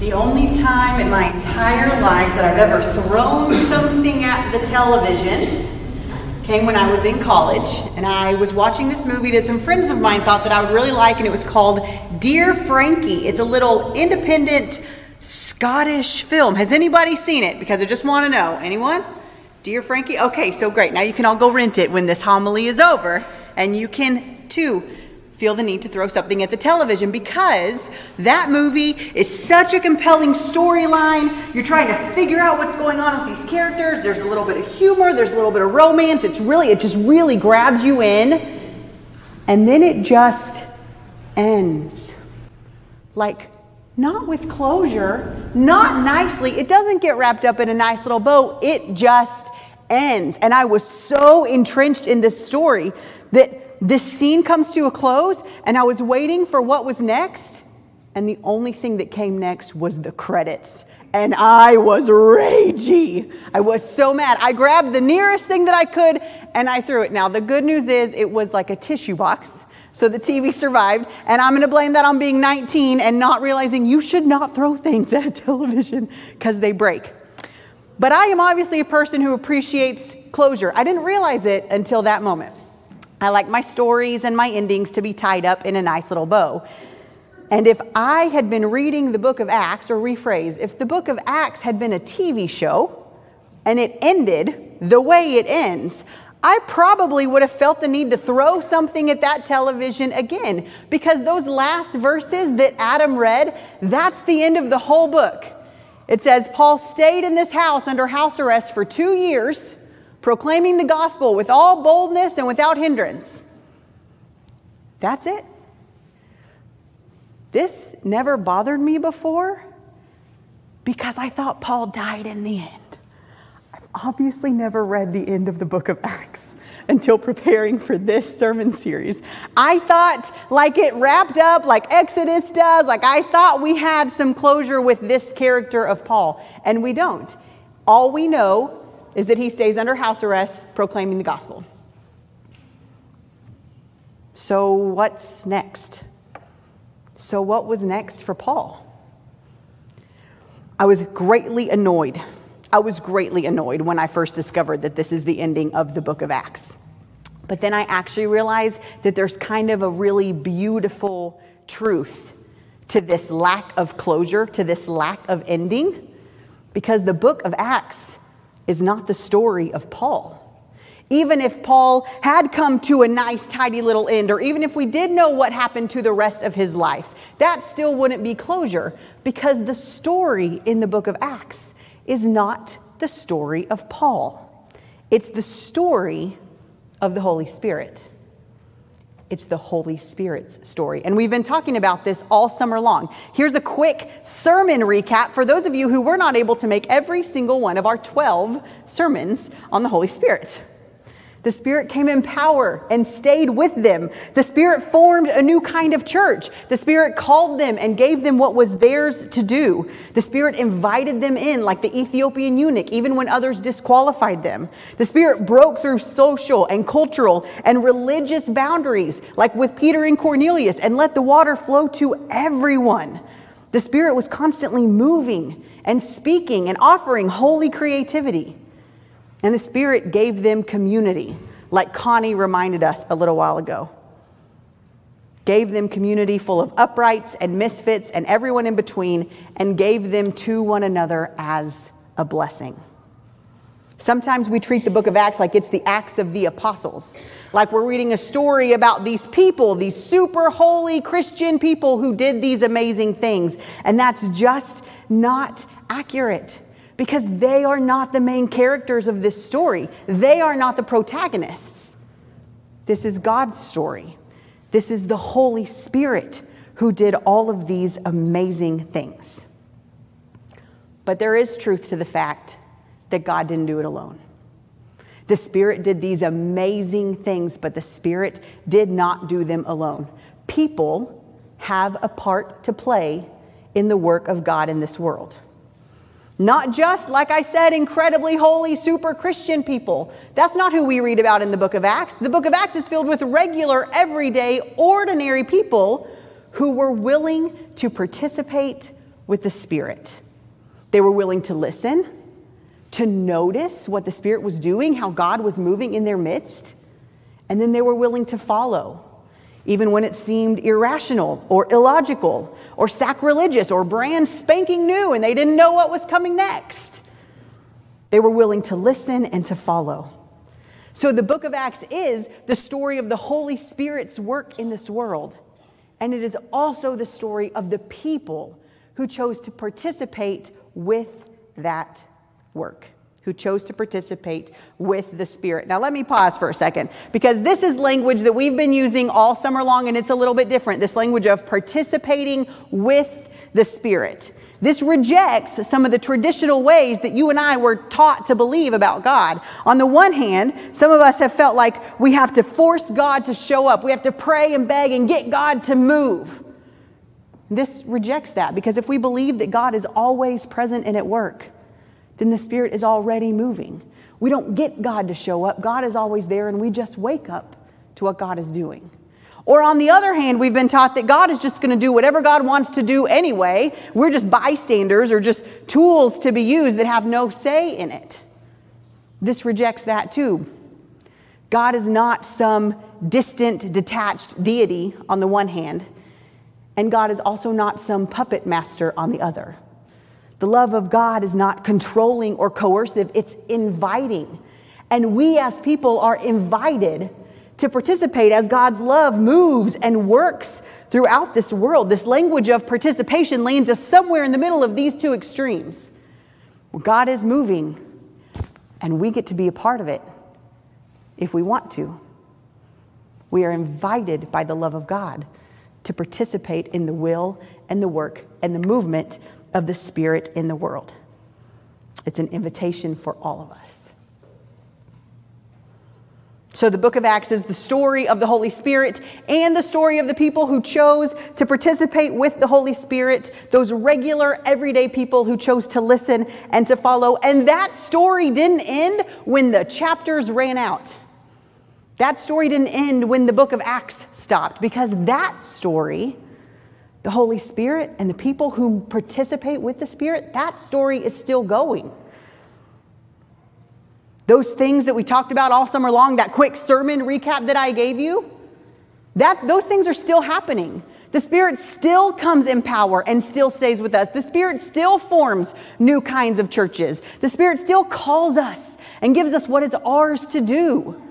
The only time in my entire life that I've ever thrown something at the television came when I was in college, and I was watching this movie that some friends of mine thought that I would really like, and it was called Dear Frankie. It's a little independent Scottish film. Has anybody seen it? Because I just want to know. Anyone? Dear Frankie? Okay, so great. Now you can all go rent it when this homily is over, and you can too feel the need to throw something at the television because that movie is such a compelling storyline. You're trying to figure out what's going on with these characters. There's a little bit of humor, there's a little bit of romance. It's really, it just really grabs you in. And then it just ends. Like, not with closure, not nicely. It doesn't get wrapped up in a nice little bow. It just ends. And I was so entrenched in this story that this scene comes to a close, and I was waiting for what was next, and the only thing that came next was the credits. And I was ragey. I was so mad. I grabbed the nearest thing that I could and I threw it. Now, the good news is it was like a tissue box. So the TV survived. And I'm going to blame that on being 19 and not realizing you should not throw things at television because they break. But I am obviously a person who appreciates closure. I didn't realize it until that moment. I like my stories and my endings to be tied up in a nice little bow. And if I had been reading the book of Acts, or rephrase, if the book of Acts had been a TV show and it ended the way it ends, I probably would have felt the need to throw something at that television again because those last verses that Adam read, that's the end of the whole book. It says, Paul stayed in this house under house arrest for two years proclaiming the gospel with all boldness and without hindrance. That's it. This never bothered me before because I thought Paul died in the end. I've obviously never read the end of the book of Acts until preparing for this sermon series. I thought like it wrapped up like Exodus does, like I thought we had some closure with this character of Paul, and we don't. All we know is that he stays under house arrest proclaiming the gospel. So, what's next? So, what was next for Paul? I was greatly annoyed. I was greatly annoyed when I first discovered that this is the ending of the book of Acts. But then I actually realized that there's kind of a really beautiful truth to this lack of closure, to this lack of ending, because the book of Acts is not the story of Paul. Even if Paul had come to a nice, tidy little end, or even if we did know what happened to the rest of his life, that still wouldn't be closure because the story in the book of Acts is not the story of Paul. It's the story of the Holy Spirit. It's the Holy Spirit's story. And we've been talking about this all summer long. Here's a quick sermon recap for those of you who were not able to make every single one of our 12 sermons on the Holy Spirit. The Spirit came in power and stayed with them. The Spirit formed a new kind of church. The Spirit called them and gave them what was theirs to do. The Spirit invited them in, like the Ethiopian eunuch, even when others disqualified them. The Spirit broke through social and cultural and religious boundaries, like with Peter and Cornelius, and let the water flow to everyone. The Spirit was constantly moving and speaking and offering holy creativity. And the Spirit gave them community, like Connie reminded us a little while ago. Gave them community full of uprights and misfits and everyone in between, and gave them to one another as a blessing. Sometimes we treat the book of Acts like it's the Acts of the Apostles, like we're reading a story about these people, these super holy Christian people who did these amazing things. And that's just not accurate because they are not the main characters of this story. They are not the protagonists. This is God's story. This is the Holy Spirit who did all of these amazing things. But there is truth to the fact that God didn't do it alone. The Spirit did these amazing things, but the Spirit did not do them alone. People have a part to play in the work of God in this world. Not just, like I said, incredibly holy, super Christian people. That's not who we read about in the book of Acts. The book of Acts is filled with regular, everyday, ordinary people who were willing to participate with the Spirit. They were willing to listen, to notice what the Spirit was doing, how God was moving in their midst, and then they were willing to follow, even when it seemed irrational or illogical or sacrilegious or brand spanking new and they didn't know what was coming next. They were willing to listen and to follow. So the book of Acts is the story of the Holy Spirit's work in this world. And it is also the story of the people who chose to participate with that work, who chose to participate with the Spirit. Now, let me pause for a second because this is language that we've been using all summer long and it's a little bit different this language of participating with the Spirit. This rejects some of the traditional ways that you and I were taught to believe about God. On the one hand, some of us have felt like we have to force God to show up. We have to pray and beg and get God to move. This rejects that because if we believe that God is always present and at work, then the Spirit is already moving. We don't get God to show up. God is always there, and we just wake up to what God is doing. Or on the other hand, we've been taught that God is just going to do whatever God wants to do anyway. We're just bystanders or just tools to be used that have no say in it. This rejects that too. God is not some distant, detached deity on the one hand, and God is also not some puppet master on the other. The love of God is not controlling or coercive, it's inviting. And we as people are invited to participate as God's love moves and works throughout this world. This language of participation lands us somewhere in the middle of these two extremes. Where God is moving, and we get to be a part of it if we want to. We are invited by the love of God to participate in the will and the work and the movement of the Spirit in the world. It's an invitation for all of us. So, the book of Acts is the story of the Holy Spirit and the story of the people who chose to participate with the Holy Spirit, those regular, everyday people who chose to listen and to follow. And that story didn't end when the chapters ran out. That story didn't end when the book of Acts stopped because that story, the Holy Spirit and the people who participate with the Spirit, that story is still going. Those things that we talked about all summer long, that quick sermon recap that I gave you, that, those things are still happening. The Spirit still comes in power and still stays with us. The Spirit still forms new kinds of churches. The Spirit still calls us and gives us what is ours to do.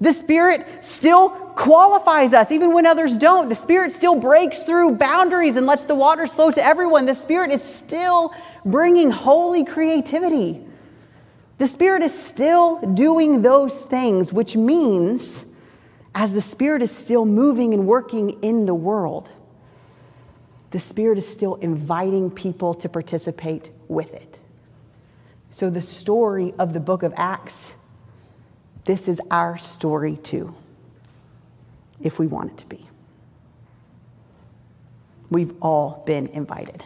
The Spirit still qualifies us even when others don't. The Spirit still breaks through boundaries and lets the waters flow to everyone. The Spirit is still bringing holy creativity. The Spirit is still doing those things, which means as the Spirit is still moving and working in the world, the Spirit is still inviting people to participate with it. So, the story of the book of Acts this is our story too, if we want it to be. We've all been invited.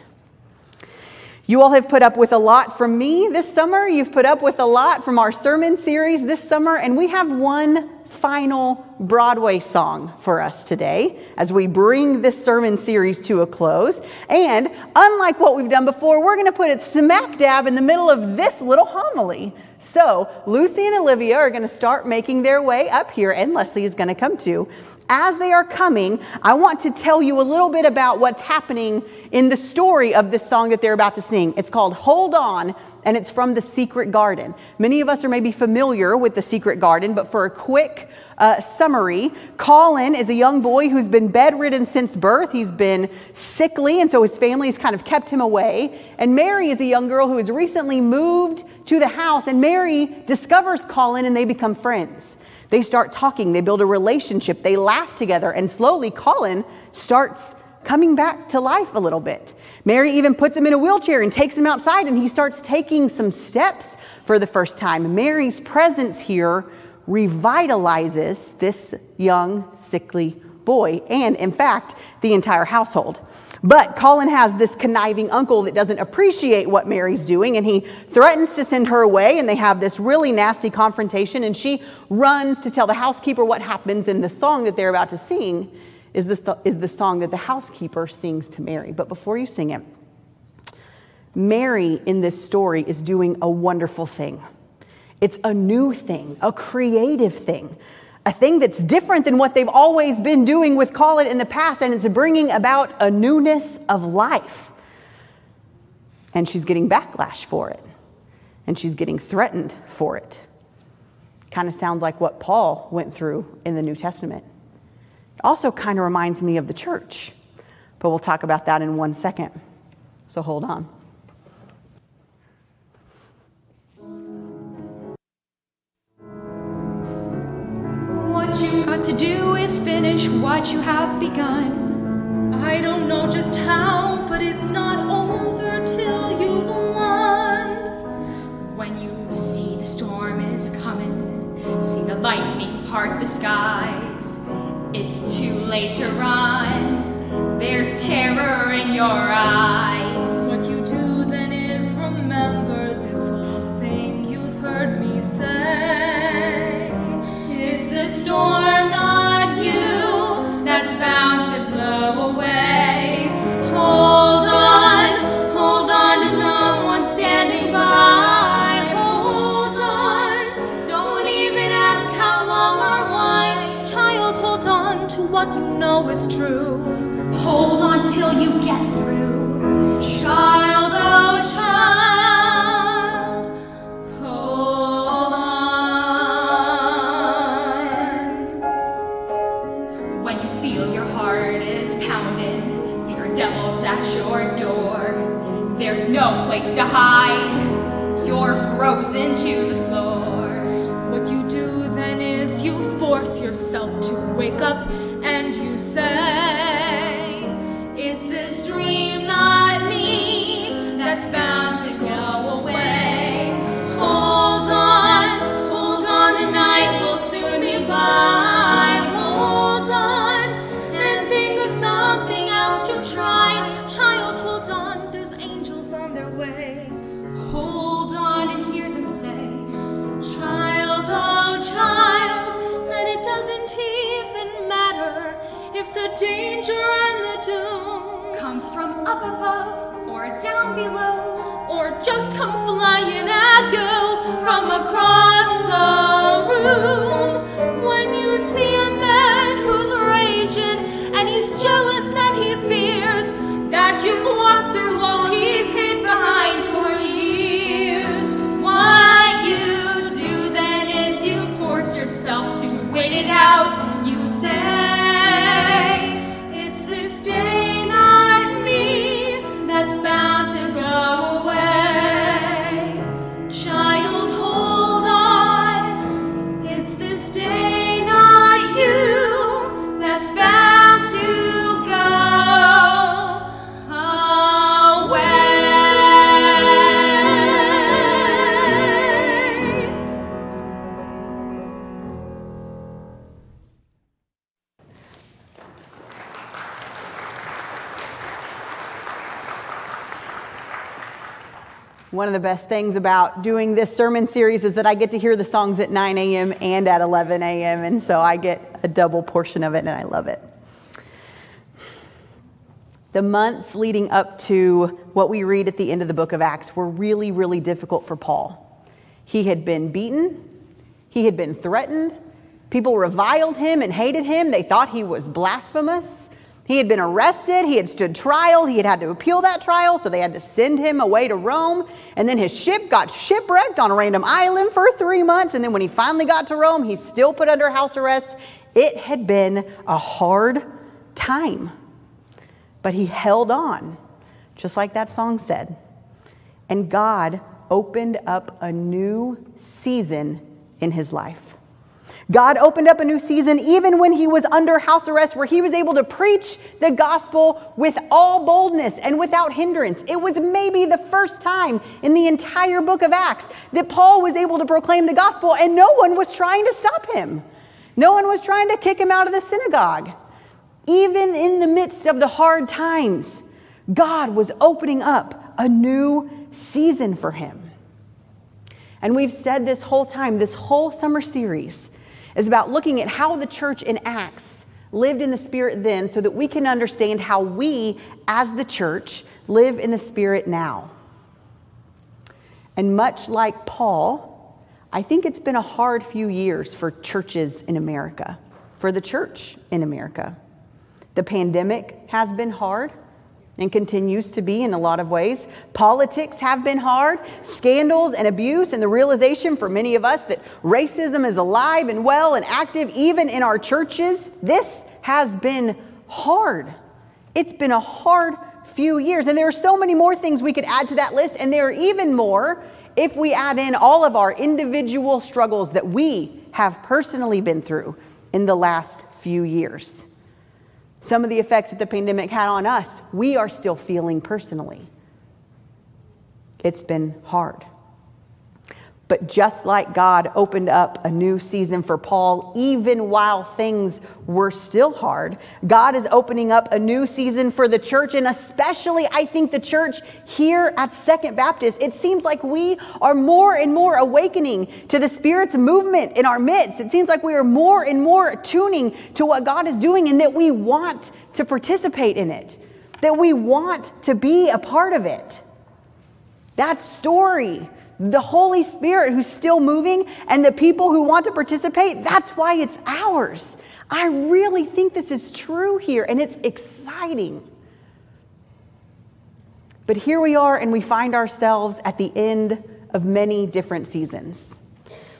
You all have put up with a lot from me this summer. You've put up with a lot from our sermon series this summer, and we have one final Broadway song for us today as we bring this sermon series to a close. And unlike what we've done before, we're going to put it smack dab in the middle of this little homily so Lucy and Olivia are going to start making their way up here, and Leslie is going to come too. As they are coming, I want to tell you a little bit about what's happening in the story of this song that they're about to sing. It's called Hold On, and it's from The Secret Garden. Many of us are maybe familiar with The Secret Garden, but for a quick uh, summary, Colin is a young boy who's been bedridden since birth. He's been sickly, and so his family has kind of kept him away. And Mary is a young girl who has recently moved to the house, and Mary discovers Colin and they become friends. They start talking, they build a relationship, they laugh together, and slowly Colin starts coming back to life a little bit. Mary even puts him in a wheelchair and takes him outside, and he starts taking some steps for the first time. Mary's presence here revitalizes this young, sickly boy, and in fact, the entire household. But Colin has this conniving uncle that doesn't appreciate what Mary's doing, and he threatens to send her away, and they have this really nasty confrontation, and she runs to tell the housekeeper what happens, in the song that they're about to sing is the, is the song that the housekeeper sings to Mary. But before you sing it, Mary in this story is doing a wonderful thing. It's a new thing, a creative thing, a thing that's different than what they've always been doing with Colin in the past, and it's bringing about a newness of life. And she's getting backlash for it, and she's getting threatened for it. Kind of sounds like what Paul went through in the New Testament. Also kind of reminds me of the church, but we'll talk about that in one second. So hold on. What you've got to do is finish what you have begun. I don't know just how, but it's not over till you've won. When you see the storm is coming, see the lightning part the skies, it's too late to run. There's terror in your eyes. Hold on till you get through. Child, oh child, hold on. When you feel your heart is pounding, fear devils at your door. There's no place to hide. You're frozen to the below. or just come flying at you from across the room. When you see a man who's raging and he's jealous and he fears that you've One of the best things about doing this sermon series is that I get to hear the songs at 9 a.m. and at 11 a.m., and so I get a double portion of it, and I love it. The months leading up to what we read at the end of the book of Acts were really, really difficult for Paul. He had been beaten, he had been threatened, people reviled him and hated him, they thought he was blasphemous. He had been arrested, he had stood trial, he had had to appeal that trial, so they had to send him away to Rome. And then his ship got shipwrecked on a random island for three months. And then when he finally got to Rome, he's still put under house arrest. It had been a hard time, but he held on, just like that song said. And God opened up a new season in his life. God opened up a new season even when he was under house arrest, where he was able to preach the gospel with all boldness and without hindrance. It was maybe the first time in the entire book of Acts that Paul was able to proclaim the gospel and no one was trying to stop him. No one was trying to kick him out of the synagogue. Even in the midst of the hard times, God was opening up a new season for him. And we've said this whole time, this whole summer series is about looking at how the church in Acts lived in the Spirit then so that we can understand how we, as the church, live in the Spirit now. And much like Paul, I think it's been a hard few years for churches in America, for the church in America. The pandemic has been hard and continues to be in a lot of ways. Politics have been hard, scandals and abuse, and the realization for many of us that racism is alive and well and active even in our churches. This has been hard. It's been a hard few years. And there are so many more things we could add to that list, and there are even more if we add in all of our individual struggles that we have personally been through in the last few years. Some of the effects that the pandemic had on us, we are still feeling personally. It's been hard. But just like God opened up a new season for Paul, even while things were still hard, God is opening up a new season for the church, and especially, I think, the church here at Second Baptist. It seems like we are more and more awakening to the Spirit's movement in our midst. It seems like we are more and more tuning to what God is doing, and that we want to participate in it, that we want to be a part of it. That story the Holy Spirit who's still moving and the people who want to participate, that's why it's ours. I really think this is true here and it's exciting. But here we are and we find ourselves at the end of many different seasons.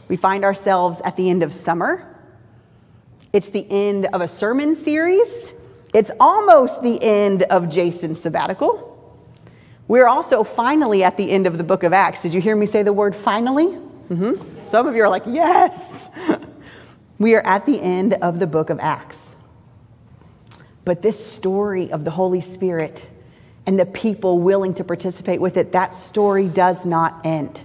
We find ourselves at the end of summer. It's the end of a sermon series. It's almost the end of Jason's sabbatical. We're also finally at the end of the book of Acts. Did you hear me say the word finally? Mm-hmm. Some of you are like, yes. we are at the end of the book of Acts. But this story of the Holy Spirit and the people willing to participate with it, that story does not end.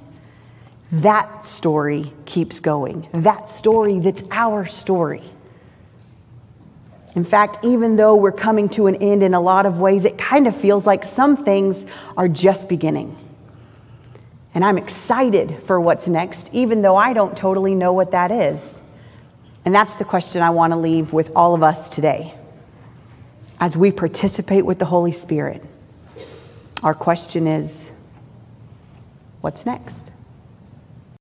That story keeps going. That story that's our story. In fact, even though we're coming to an end in a lot of ways, it kind of feels like some things are just beginning. And I'm excited for what's next, even though I don't totally know what that is. And that's the question I want to leave with all of us today. As we participate with the Holy Spirit, our question is what's next?